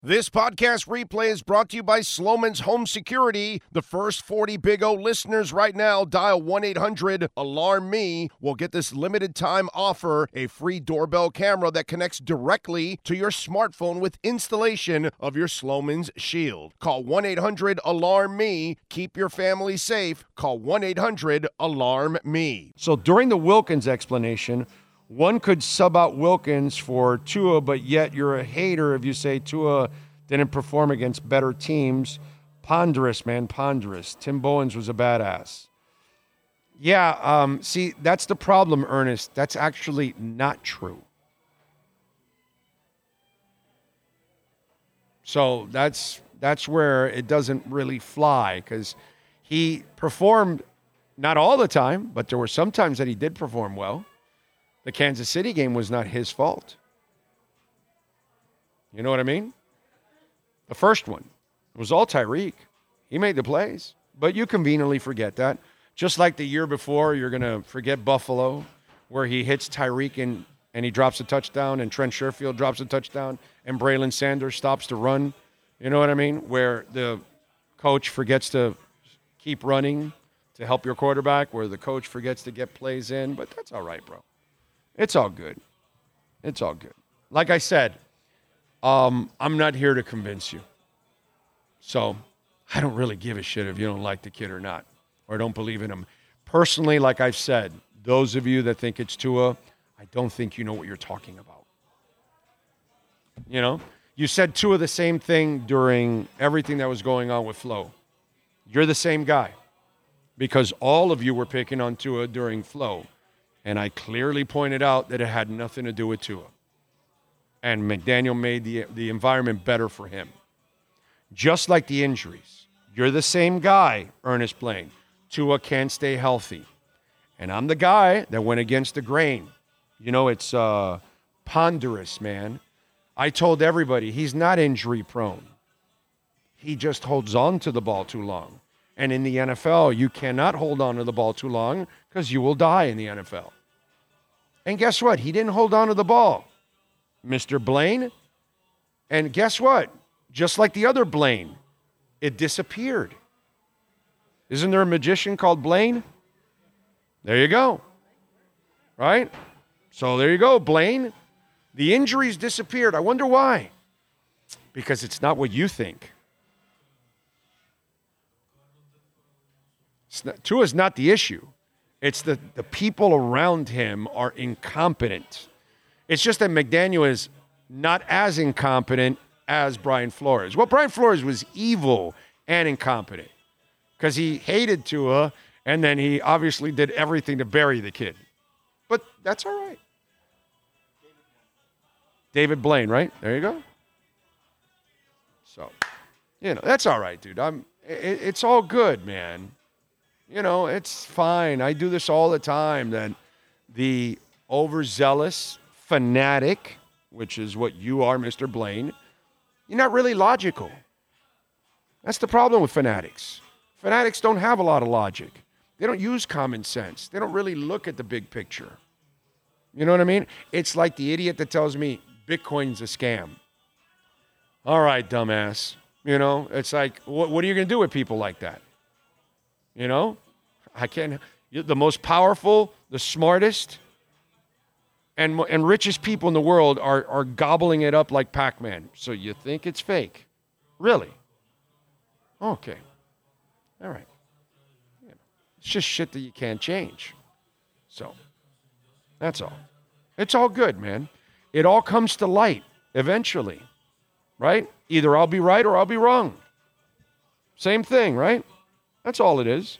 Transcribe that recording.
This podcast replay is brought to you by Sloman's Home Security. The first 40 Big O listeners right now dial 1 800 Alarm Me will get this limited time offer a free doorbell camera that connects directly to your smartphone with installation of your Sloman's Shield. Call 1 800 Alarm Me. Keep your family safe. Call 1 800 Alarm Me. So during the Wilkins explanation, one could sub out Wilkins for Tua, but yet you're a hater if you say Tua didn't perform against better teams. Ponderous, man, ponderous. Tim Bowens was a badass. Yeah, um, see, that's the problem, Ernest. That's actually not true. So that's that's where it doesn't really fly because he performed not all the time, but there were some times that he did perform well. The Kansas City game was not his fault. You know what I mean? The first one it was all Tyreek. He made the plays, but you conveniently forget that. Just like the year before, you're going to forget Buffalo, where he hits Tyreek and, and he drops a touchdown, and Trent Sherfield drops a touchdown, and Braylon Sanders stops to run. You know what I mean? Where the coach forgets to keep running to help your quarterback, where the coach forgets to get plays in, but that's all right, bro. It's all good. It's all good. Like I said, um, I'm not here to convince you. So I don't really give a shit if you don't like the kid or not, or don't believe in him. Personally, like I've said, those of you that think it's Tua, I don't think you know what you're talking about. You know, you said Tua the same thing during everything that was going on with Flo. You're the same guy because all of you were picking on Tua during Flo. And I clearly pointed out that it had nothing to do with Tua. And McDaniel made the, the environment better for him. Just like the injuries. You're the same guy, Ernest Blaine. Tua can't stay healthy. And I'm the guy that went against the grain. You know, it's uh, ponderous, man. I told everybody he's not injury prone. He just holds on to the ball too long. And in the NFL, you cannot hold on to the ball too long because you will die in the NFL. And guess what? He didn't hold on to the ball, Mr. Blaine. And guess what? Just like the other Blaine, it disappeared. Isn't there a magician called Blaine? There you go. Right? So there you go, Blaine. The injuries disappeared. I wonder why. Because it's not what you think. Tua is not the issue. It's the, the people around him are incompetent. It's just that McDaniel is not as incompetent as Brian Flores. Well, Brian Flores was evil and incompetent because he hated Tua and then he obviously did everything to bury the kid. But that's all right. David Blaine, right? There you go. So, you know, that's all right, dude. I'm it, it's all good, man you know, it's fine. I do this all the time. That the overzealous fanatic, which is what you are, Mr. Blaine, you're not really logical. That's the problem with fanatics. Fanatics don't have a lot of logic. They don't use common sense. They don't really look at the big picture. You know what I mean? It's like the idiot that tells me Bitcoin's a scam. All right, dumbass. You know, it's like, what, what are you going to do with people like that? You know, I can't. The most powerful, the smartest, and, and richest people in the world are, are gobbling it up like Pac Man. So you think it's fake? Really? Okay. All right. It's just shit that you can't change. So that's all. It's all good, man. It all comes to light eventually, right? Either I'll be right or I'll be wrong. Same thing, right? That's all it is.